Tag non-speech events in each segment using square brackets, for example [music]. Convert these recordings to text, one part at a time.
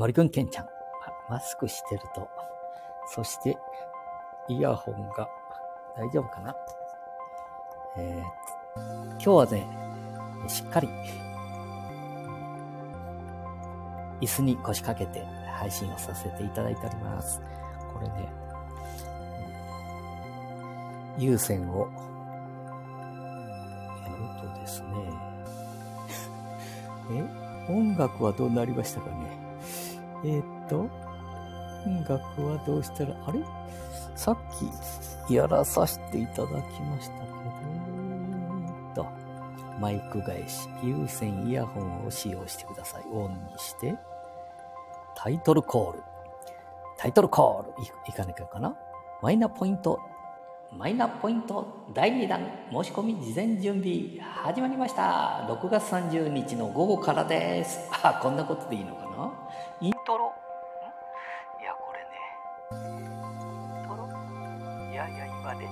森くんけんちゃん。マスクしてると。そして、イヤホンが大丈夫かな？えー、今日はね、しっかり、椅子に腰掛けて配信をさせていただいております。これね、有線を、えっとですね、え？音楽はどうなりましたかね？えー、っと、音楽はどうしたら、あれ？さっきやらさせていただきましたけど、と、マイク返し、有線イヤホンを使用してください。オンにして、タイトルコール。タイトルコールいかなきゃかな？マイナポイント。マイナポイント。第2弾申し込み事前準備始まりました。6月30日の午後からです。あこんなことでいいのかな？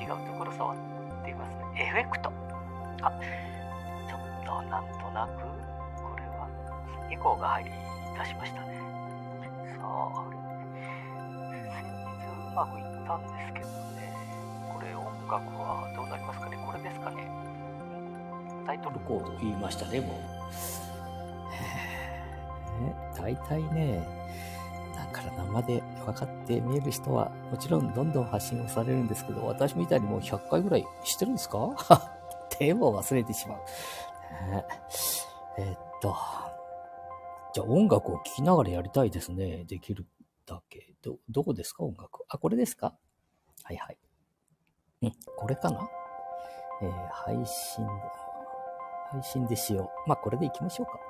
違うところ触っていますね。エフェクト。あちょっとなんとなくこれはエコーが入り出しましたね。さあ先日うまくいったんですけどね。これ音楽はどうなりますかね？これですかね。タイトルコード言いましたね、もう。大体ね、だから生で分かって見える人は、もちろんどんどん発信をされるんですけど、私みたいにもう100回ぐらいしてるんですか？[laughs] テーマを忘れてしまう。えー、っと、じゃあ音楽を聴きながらやりたいですね。できるだけ。ど、どこですか？音楽。あ、これですか？はいはい。うん、これかな？えー、配信で、配信でしよう。まあ、これで行きましょうか。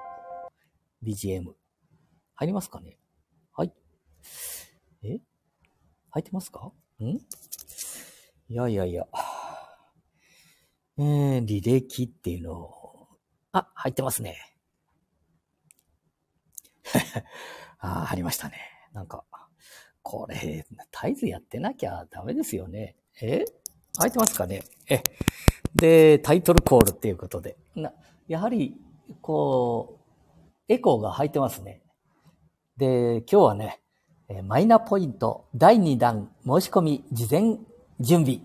BGM。入りますかね？はい。え？入ってますか？ん？いやいやいや。えー、履歴っていうのを、あ、入ってますね。[laughs] あ、入りましたね。なんか、これ、絶えずやってなきゃダメですよね。え？開いてますかね？え？で、タイトルコールっていうことで。な、やはり、こう、エコーが入ってますね。で、今日はね、マイナポイント第2弾申し込み事前準備。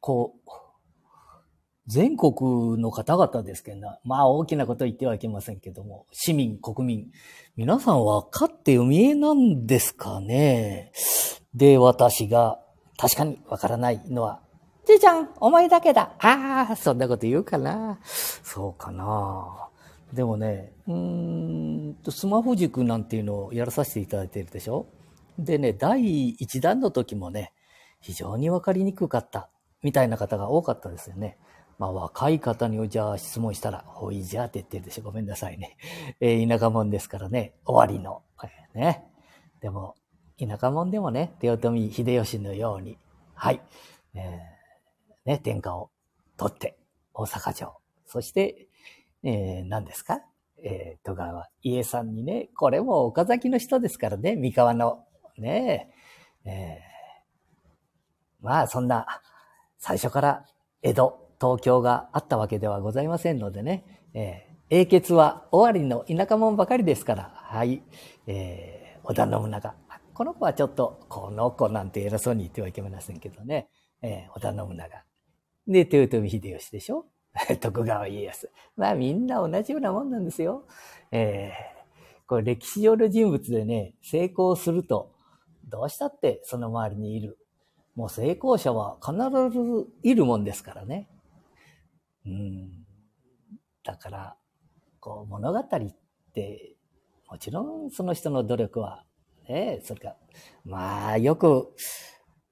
こう、全国の方々ですけど、まあ大きなこと言ってはいけませんけども、市民、国民、皆さん分かってお見えなんですかねで、私が、確かにわからないのは、じいちゃん、お前だけだ。ああ、そんなこと言うかな。そうかな。でもね、うんと、スマホ塾なんていうのをやらさせていただいてるでしょ？でね、第一弾の時もね、非常にわかりにくかった、みたいな方が多かったですよね。まあ、若い方にじゃあ質問したら、ほいじゃって言ってるでしょ？ごめんなさいね。えー、田舎者ですからね、終わりのえ。ね。でも、田舎者でもね、豊臣秀吉のように、はい、えー、ね、天下を取って、大阪城、そして、えー、何ですか？えー、戸川家さんにね、これも岡崎の人ですからね、三河の、ね、え。ー、まあそんな、最初から江戸、東京があったわけではございませんのでね、えー、英傑は終わりの田舎者ばかりですから、はい、えー、織田信長、この子はちょっと、この子なんて偉そうに言ってはいけませんけどね。えー、織田信長。で、豊臣秀吉でしょ？[laughs] 徳川家康。まあみんな同じようなもんなんですよ。えー、これ歴史上の人物でね、成功すると、どうしたってその周りにいる。もう成功者は必ずいるもんですからね。うん。だから、こう物語って、もちろんその人の努力はねそれから、まあ、よく、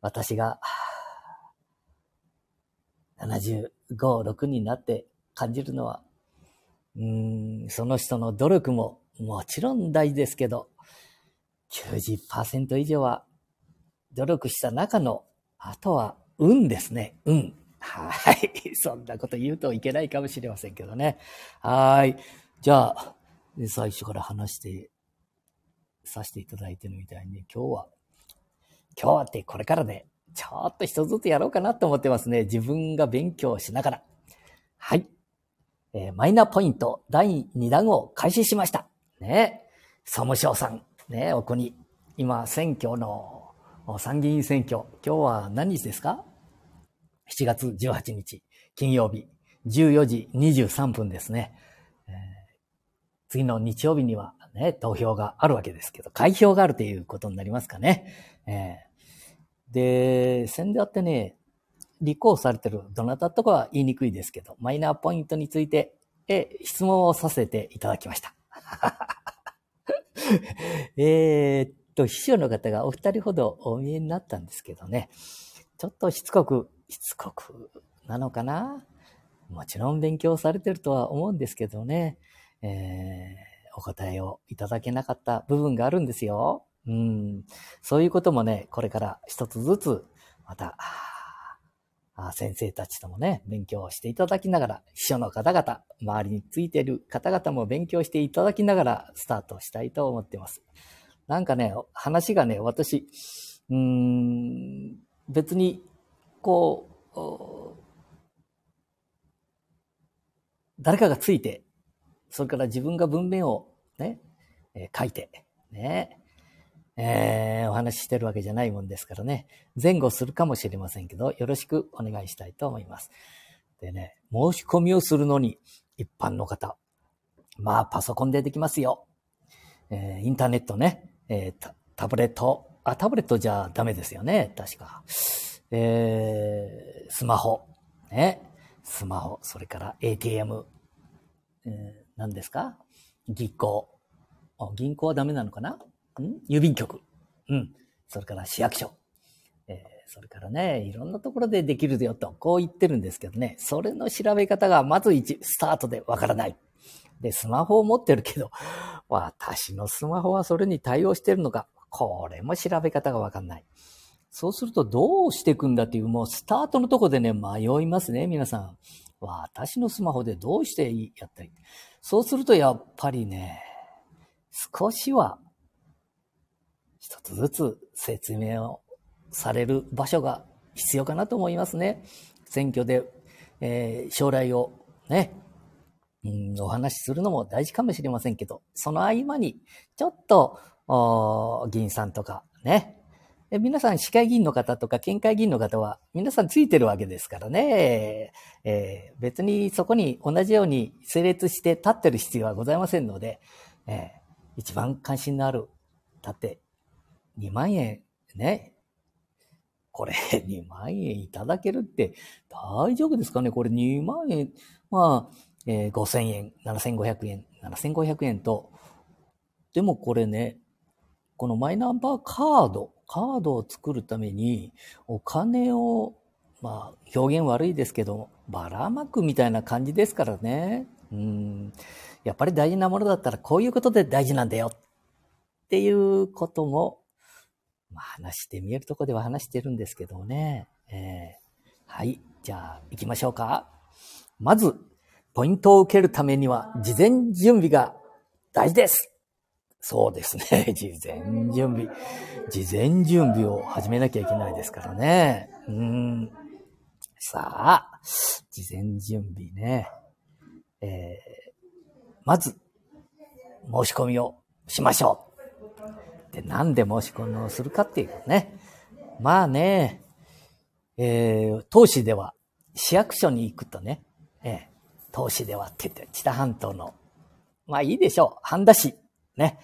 私が70、5、6になって感じるのは、うん、その人の努力ももちろん大事ですけど、90%以上は努力した中の、あとは運ですね。運。はい。[laughs] そんなこと言うといけないかもしれませんけどね。はい。じゃあ、最初から話してさせていただいてるみたいに、今日は、今日はってこれからね、ちょっと一つずつやろうかなと思ってますね。自分が勉強しながら。はい。えー、マイナポイント第2弾を開始しました。ね。総務省さん、ね、お国。今、選挙の、参議院選挙。今日は何日ですか ?7 月18日、金曜日、14時23分ですね。えー、次の日曜日にはね、投票があるわけですけど、開票があるということになりますかね。えー、で、先であってね、立候補されてるどなたとかは言いにくいですけど、マイナーポイントについて、え質問をさせていただきました。[laughs] えっと、秘書の方がお二人ほどお見えになったんですけどね、ちょっとしつこく、しつこくなのかな？もちろん勉強されてるとは思うんですけどね、えー、お答えをいただけなかった部分があるんですよ。うん。そういうこともね、これから一つずつ、また、先生たちともね、勉強していただきながら、秘書の方々、周りについている方々も勉強していただきながら、スタートしたいと思っています。なんかね、話がね、私、うん、別に、こう、誰かがついて、それから自分が文面をね、え、書いて、ね、えー、お話ししてるわけじゃないもんですからね、前後するかもしれませんけど、よろしくお願いしたいと思います。でね、申し込みをするのに、一般の方、まあ、パソコンでできますよ。えー、インターネットね、えー、タブレット、あ、タブレットじゃダメですよね、確か。えー、スマホ、ね、スマホ、それから ATM、えー、何ですか？銀行。銀行はダメなのかな？ん？郵便局。うん。それから市役所。えー、それからね、いろんなところでできるよと、こう言ってるんですけどね、それの調べ方がまず一、スタートでわからない。で、スマホを持ってるけど、[laughs] 私のスマホはそれに対応してるのか、これも調べ方がわかんない。そうするとどうしていくんだっていう、もうスタートのとこでね、迷いますね、皆さん。私のスマホでどうしていいやったり。そうするとやっぱりね、少しは一つずつ説明をされる場所が必要かなと思いますね。選挙で、えー、将来をね、うん、お話しするのも大事かもしれませんけど、その合間に、ちょっと、議員さんとかね、皆さん市会議員の方とか県会議員の方は皆さんついてるわけですからね、えー、別にそこに同じように整列して立ってる必要はございませんので、えー、一番関心のある立って2万円ね。これ [laughs] 2万円いただけるって大丈夫ですかね？これ2万円、まあ、えー、5000円、7500円、7500円と、でもこれね、このマイナンバーカード、カードを作るためにお金を、まあ表現悪いですけど、ばらまくみたいな感じですからね。うん。やっぱり大事なものだったらこういうことで大事なんだよっていうこともまあ、話して見えるとこでは話してるんですけどね。えー、はい。じゃあ、行きましょうか。まず、ポイントを受けるためには、事前準備が大事です。そうですね。[laughs] 事前準備。事前準備を始めなきゃいけないですからね。うん。さあ、事前準備ね。えー、まず、申し込みをしましょう。で、なんで申し込みをするかっていうね。まあね、えー、投資では、市役所に行くとね、えー、投資ではって言って、知多半島の、まあいいでしょう、半田市、ね、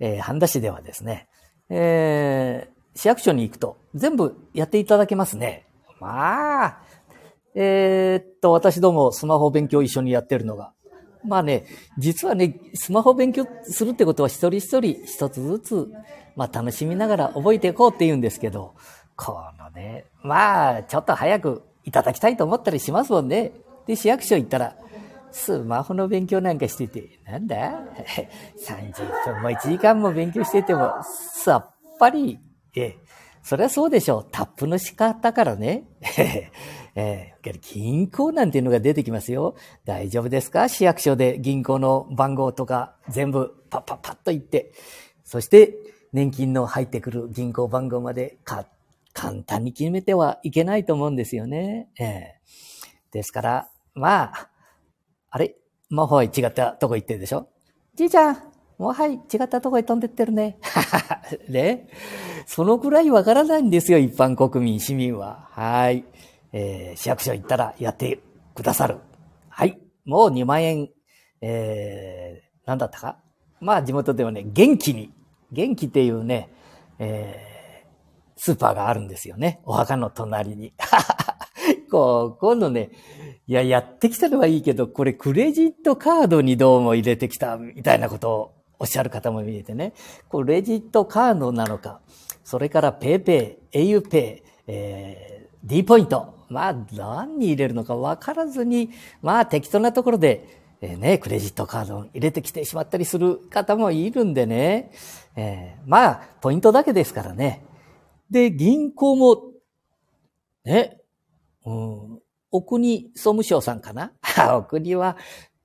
えー、半田市ではですね、えー、市役所に行くと全部やっていただけますね。まあ、えー、っと、私どもスマホ勉強一緒にやってるのが、まあね、実はね、スマホ勉強するってことは一人一人一つずつ、まあ楽しみながら覚えていこうって言うんですけど、このね、まあちょっと早くいただきたいと思ったりしますもんね。で、市役所行ったら、スマホの勉強なんかしてて、なんだ [laughs] ?30 分も1時間も勉強してても、さっぱり、えそりゃそうでしょう。タップの仕方からね。[laughs] えー、銀行なんていうのが出てきますよ。大丈夫ですか？市役所で銀行の番号とか全部パッパッパッと言って、そして年金の入ってくる銀行番号までか簡単に決めてはいけないと思うんですよね。えー、ですから、まあ、あれ？魔法は違ったとこ行ってるでしょ？じいちゃん、もはい、違ったとこへ飛んでってるね。[laughs] ね。そのくらいわからないんですよ、一般国民、市民は。はい。えー、市役所行ったらやってくださる。はい。もう2万円、えー、なんだったかまあ地元ではね、元気に、元気っていうね、えー、スーパーがあるんですよね。お墓の隣に。[laughs] こう、今度ね、いや、やってきたのはいいけど、これクレジットカードにどうも入れてきたみたいなことをおっしゃる方も見えてね。クレジットカードなのか、それからペイペイ、auPay、えー、D ポイント。まあ、何に入れるのか分からずに、まあ、適当なところで、えー、ね、クレジットカードを入れてきてしまったりする方もいるんでね。えー、まあ、ポイントだけですからね。で、銀行も、ね、うん、お国総務省さんかな？[laughs] お国は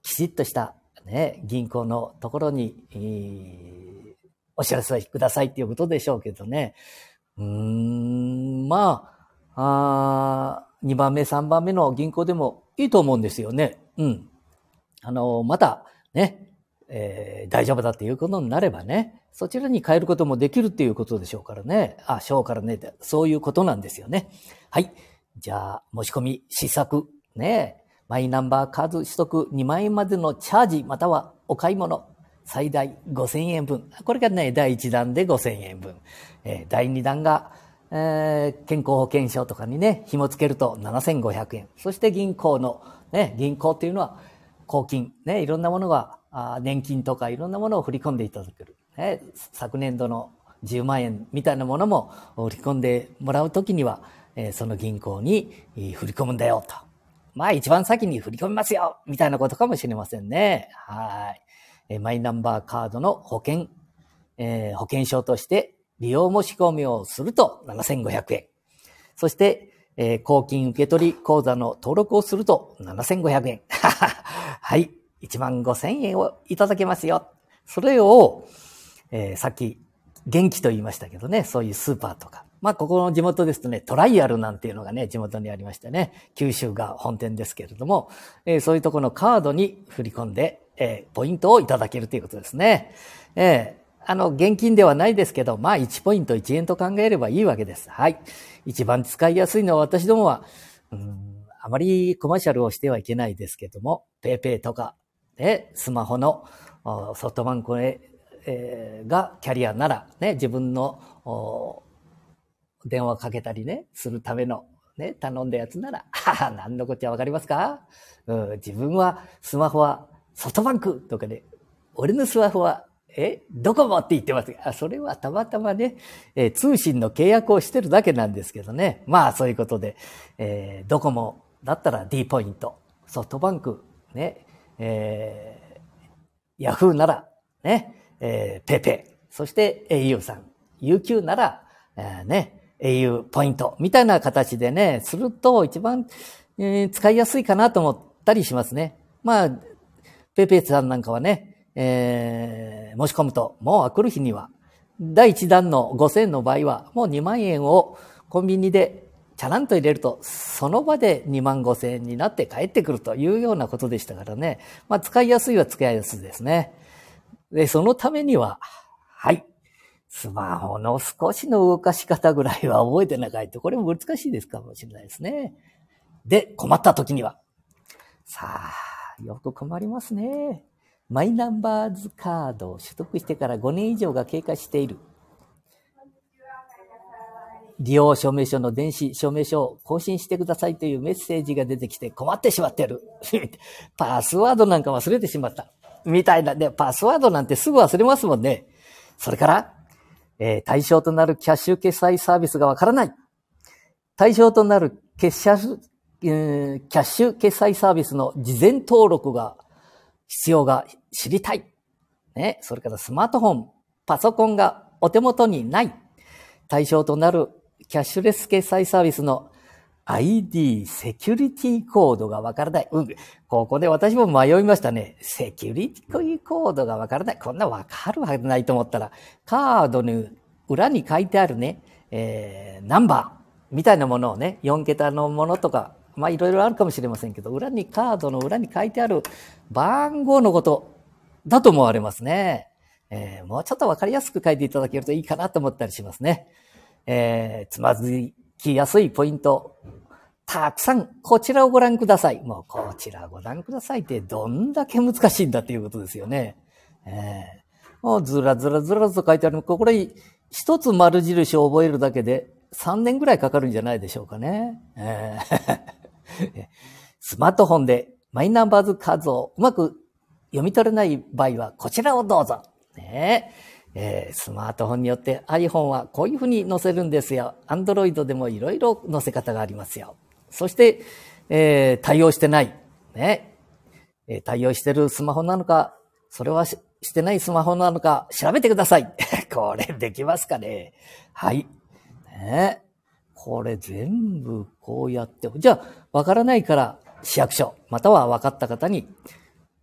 きちっとしたね、銀行のところに、えー、お知らせくださいっていうことでしょうけどね。うーん、まあ、あ2番目、3番目の銀行でもいいと思うんですよね。うん。あの、また、ね、えー、大丈夫だっていうことになればね、そちらに変えることもできるっていうことでしょうからね。あ、しょうからね、そういうことなんですよね。はい。じゃあ、申し込み、試作、ね、マイナンバーカード取得2万円までのチャージ、またはお買い物、最大5000円分。これがね、第1弾で5000円分。えー、第2弾が、えー、健康保険証とかにね、紐付けると7500円。そして銀行の、ね、銀行っていうのは、公金、ね、いろんなものが、あ年金とかいろんなものを振り込んでいただける。ね、昨年度の10万円みたいなものも振り込んでもらうときには、えその銀行に振り込むんだよと。まあ一番先に振り込みますよみたいなことかもしれませんね。はい。えマイナンバーカードの保険、えー、保険証として利用申し込みをすると7500円。そして、えー、公金受取口座の登録をすると7500円。[laughs] はい。1万5000円をいただけますよ。それを、えー、さっき元気と言いましたけどね、そういうスーパーとか、まあ、ここの地元ですとね、トライアルなんていうのがね、地元にありましてね、九州が本店ですけれども、えー、そういうところのカードに振り込んで、えー、ポイントをいただけるということですね。えー、あの、現金ではないですけど、まあ、1ポイント1円と考えればいいわけです。はい。一番使いやすいのは私どもは、うん、あまりコマーシャルをしてはいけないですけども、ペイペイとか、ね、スマホのソフトバンクへ、えー、がキャリアなら、ね、自分の電話かけたりね、するための、ね、頼んだやつなら、はは、何のこっちゃわかりますか？うん、自分は、スマホはソフトバンクとかで、俺のスマホは、え、ドコモって言ってますあ、それはたまたまね、えー、通信の契約をしてるだけなんですけどね。まあ、そういうことで、えー、ドコモだったら D ポイント、ソフトバンク、ね、えー、ヤフーなら、ね、えー、ペペ、そして au さん、UQ なら、えー、ね、au ポイントみたいな形でね、すると一番、えー、使いやすいかなと思ったりしますね。まあ、ペイペイさんなんかはね、えー、申し込むと、もう明くる日には、第1弾の5000円の場合は、もう2万円をコンビニでチャランと入れると、その場で2万5千円になって帰ってくるというようなことでしたからね。まあ、使いやすいは使いやすいですね。で、そのためには、はい。スマホの少しの動かし方ぐらいは覚えてなかいと、これも難しいですかもしれないですね。で、困った時には。さあ、よく困りますね。マイナンバーズカードを取得してから5年以上が経過している。利用証明書の電子証明書を更新してくださいというメッセージが出てきて困ってしまってる。[laughs] パスワードなんか忘れてしまった。みたいな。で、パスワードなんてすぐ忘れますもんね。それから、えー、対象となるキャッシュ決済サービスがわからない。対象となる決済、キャッシュ決済サービスの事前登録が必要が知りたい。ね。それからスマートフォン、パソコンがお手元にない。対象となるキャッシュレス決済サービスの ID、セキュリティコードがわからない。うん。ここで私も迷いましたね。セキュリティコードがわからない。こんなわかるはずないと思ったら、カードの裏に書いてあるね、えー、ナンバーみたいなものをね、4桁のものとか、まあいろいろあるかもしれませんけど、裏にカードの裏に書いてある番号のことだと思われますね。えー、もうちょっとわかりやすく書いていただけるといいかなと思ったりしますね。えー、つまずいきやすいポイント、たくさん、こちらをご覧ください。もうこちらご覧くださいってどんだけ難しいんだっていうことですよね。えー、もうずらずらずらと書いてあるこれ一つ丸印を覚えるだけで3年ぐらいかかるんじゃないでしょうかね。えー、[laughs] スマートフォンでマイナンバーズカードをうまく読み取れない場合はこちらをどうぞ。ねえー、スマートフォンによって iPhone はこういうふうに載せるんですよ。Android でもいろいろ載せ方がありますよ。そして、えー、対応してない。ね。えー、対応してるスマホなのか、それはししてないスマホなのか調べてください。[laughs] これできますかねはい。ね。これ全部こうやって、じゃあ、わからないから市役所、または分かった方に。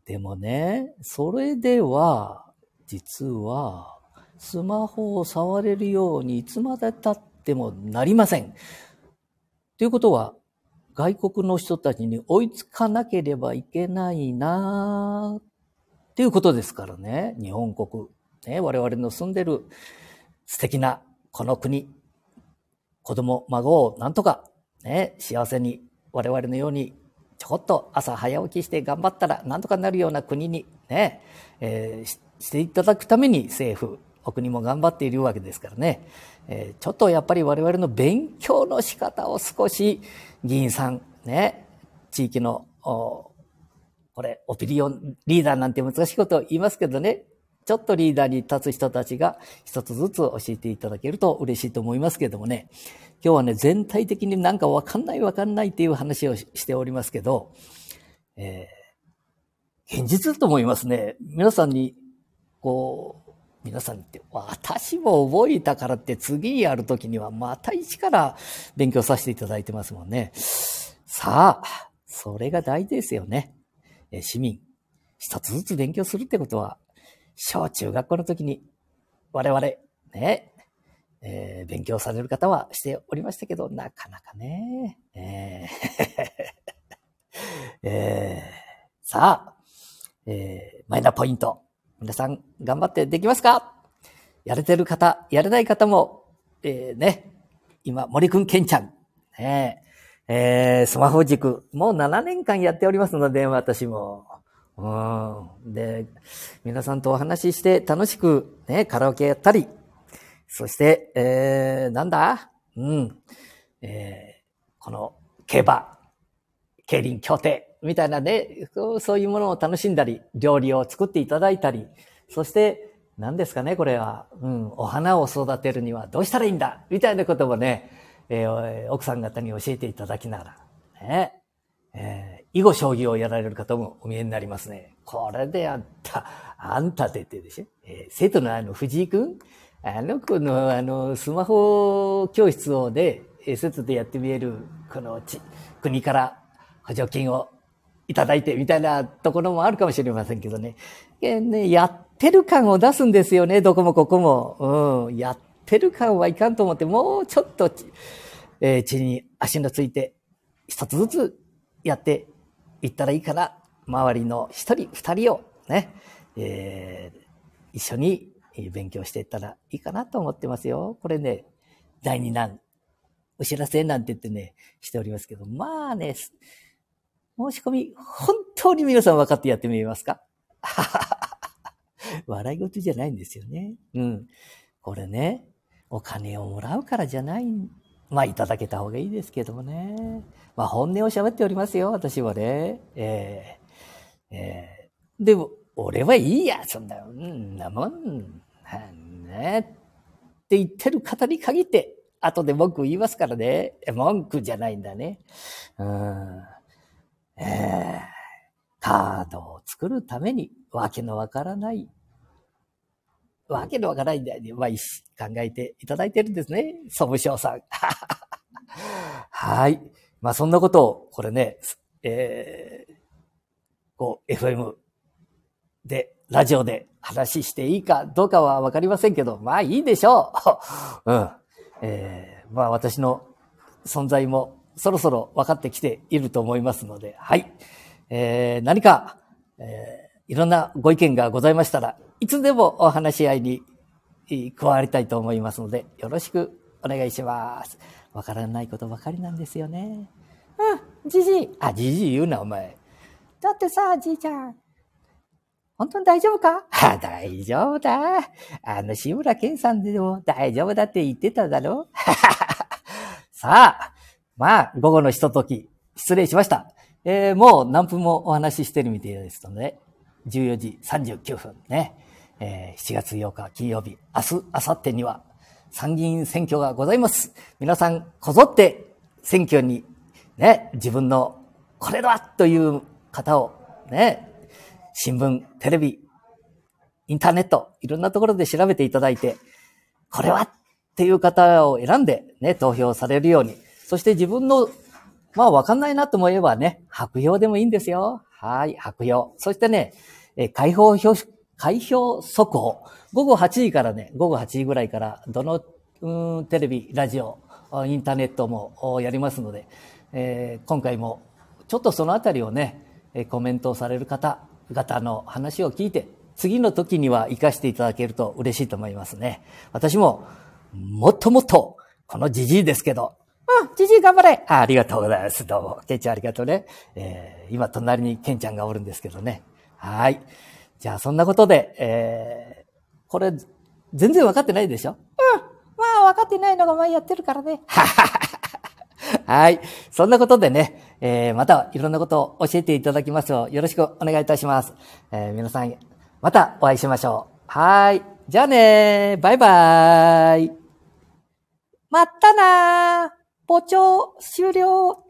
でもね、それでは、実は、スマホを触れるようにいつまで経ってもなりません。ということは、外国の人たちに追いつかなければいけないなっていうことですからね。日本国、ね、我々の住んでる素敵なこの国、子供、孫をなんとか、ね、幸せに我々のようにちょこっと朝早起きして頑張ったらなんとかなるような国にね、えー、していただくために政府、お国も頑張っているわけですからね、えー、ちょっとやっぱり我々の勉強の仕方を少し議員さん、ね、地域の、これ、オピニオンリーダーなんて難しいことを言いますけどね、ちょっとリーダーに立つ人たちが一つずつ教えていただけると嬉しいと思いますけどもね、今日はね、全体的になんかわかんないわかんないっていう話をしておりますけど、えー、現実だと思いますね。皆さんにこう、皆さんって、私も覚えたからって次やるときにはまた一から勉強させていただいてますもんね。さあ、それが大事ですよね。え市民、一つずつ勉強するってことは、小中学校の時に我々、ね、えー、勉強される方はしておりましたけど、なかなかね、えー [laughs] えー、さあ、えー、マイナポイント。皆さん頑張ってできますか？やれてる方、やれない方も、えー、ね、今、森くんけんちゃん、ね、えー、スマホ塾、もう7年間やっておりますので、私も。うん。で、皆さんとお話しして楽しくね、カラオケやったり、そして、えー、なんだ？うん。えー、この競馬、競輪協定、みたいなね、そういうものを楽しんだり、料理を作っていただいたり、そして、何ですかね、これは、うん、お花を育てるにはどうしたらいいんだみたいなこともね、えー、奥さん方に教えていただきながら、ね、えー、囲碁将棋をやられる方もお見えになりますね。これであった、あんたでってでしょ、えー、生徒のあの藤井くんあの子のあのスマホ教室をでね、外でやってみえる、このち国から補助金をいただいてみたいなところもあるかもしれませんけどね。えねやってる感を出すんですよね、どこもここも。うん、やってる感はいかんと思って、もうちょっと、えー、地に足のついて、一つずつやっていったらいいかな。周りの一人、二人をね、えー、一緒に勉強していったらいいかなと思ってますよ。これね、第二弾、お知らせなんて言ってね、しておりますけど、まあね、申し込み、本当に皆さん分かってやってみますか？[laughs] 笑い事じゃないんですよね。うん。これね、お金をもらうからじゃない。まあ、いただけた方がいいですけどもね。まあ、本音を喋っておりますよ、私はね。えー、えー、でも、俺はいいや、そんな、んなもん、ね。って言ってる方に限って、後で文句言いますからね。文句じゃないんだね。うんえー、カードを作るために、わけのわからない、わけのわからないんだよね。まあ、考えていただいてるんですね。総務省さん。[laughs] はい。まあ、そんなことを、これね、えー、こう、FM で、ラジオで話していいかどうかはわかりませんけど、まあいいでしょう。[laughs] うん。えー、まあ私の存在もそろそろ分かってきていると思いますので、はい。えー、何か、えー、いろんなご意見がございましたら、いつでもお話し合いに加わりたいと思いますので、よろしくお願いします。わからないことばかりなんですよね。うん、じじい。あ、じじい言うな、お前。だってさ、じいちゃん。本当に大丈夫か？あ、大丈夫だ。あの、志村けんさんでも大丈夫だって言ってただろ？[laughs] さあ、まあ、午後のひととき、失礼しました。えー、もう何分もお話ししてるみたいですので、14時39分ね。えー、7月8日金曜日、明日、明後日には参議院選挙がございます。皆さん、こぞって選挙にね、自分のこれだという方をね、新聞、テレビ、インターネット、いろんなところで調べていただいて、これはっていう方を選んでね、投票されるように。そして自分の、まあわかんないなと思えばね、白票でもいいんですよ。はい、白票。そしてね、え開票表、開票速報。午後8時からね、午後8時ぐらいから、どの、うん、テレビ、ラジオ、インターネットもやりますので、えー、今回もちょっとそのあたりをね、コメントをされる方々の話を聞いて、次の時には活かしていただけると嬉しいと思いますね。私も、もっともっと、このじじいですけど、うん、じじい頑張れあありがとうございます。どうも。ケンちゃんありがとうね。えー、今隣にケンちゃんがおるんですけどね。はい。じゃあそんなことで、えー、これ、全然分かってないでしょ？うん。まあ分かってないのが前やってるからね。[laughs] はい。そんなことでね、えー、またいろんなことを教えていただきますようよろしくお願いいたします。えー、皆さん、またお会いしましょう。はい。じゃあねバイバーイ。まったなー。ポチョ終了。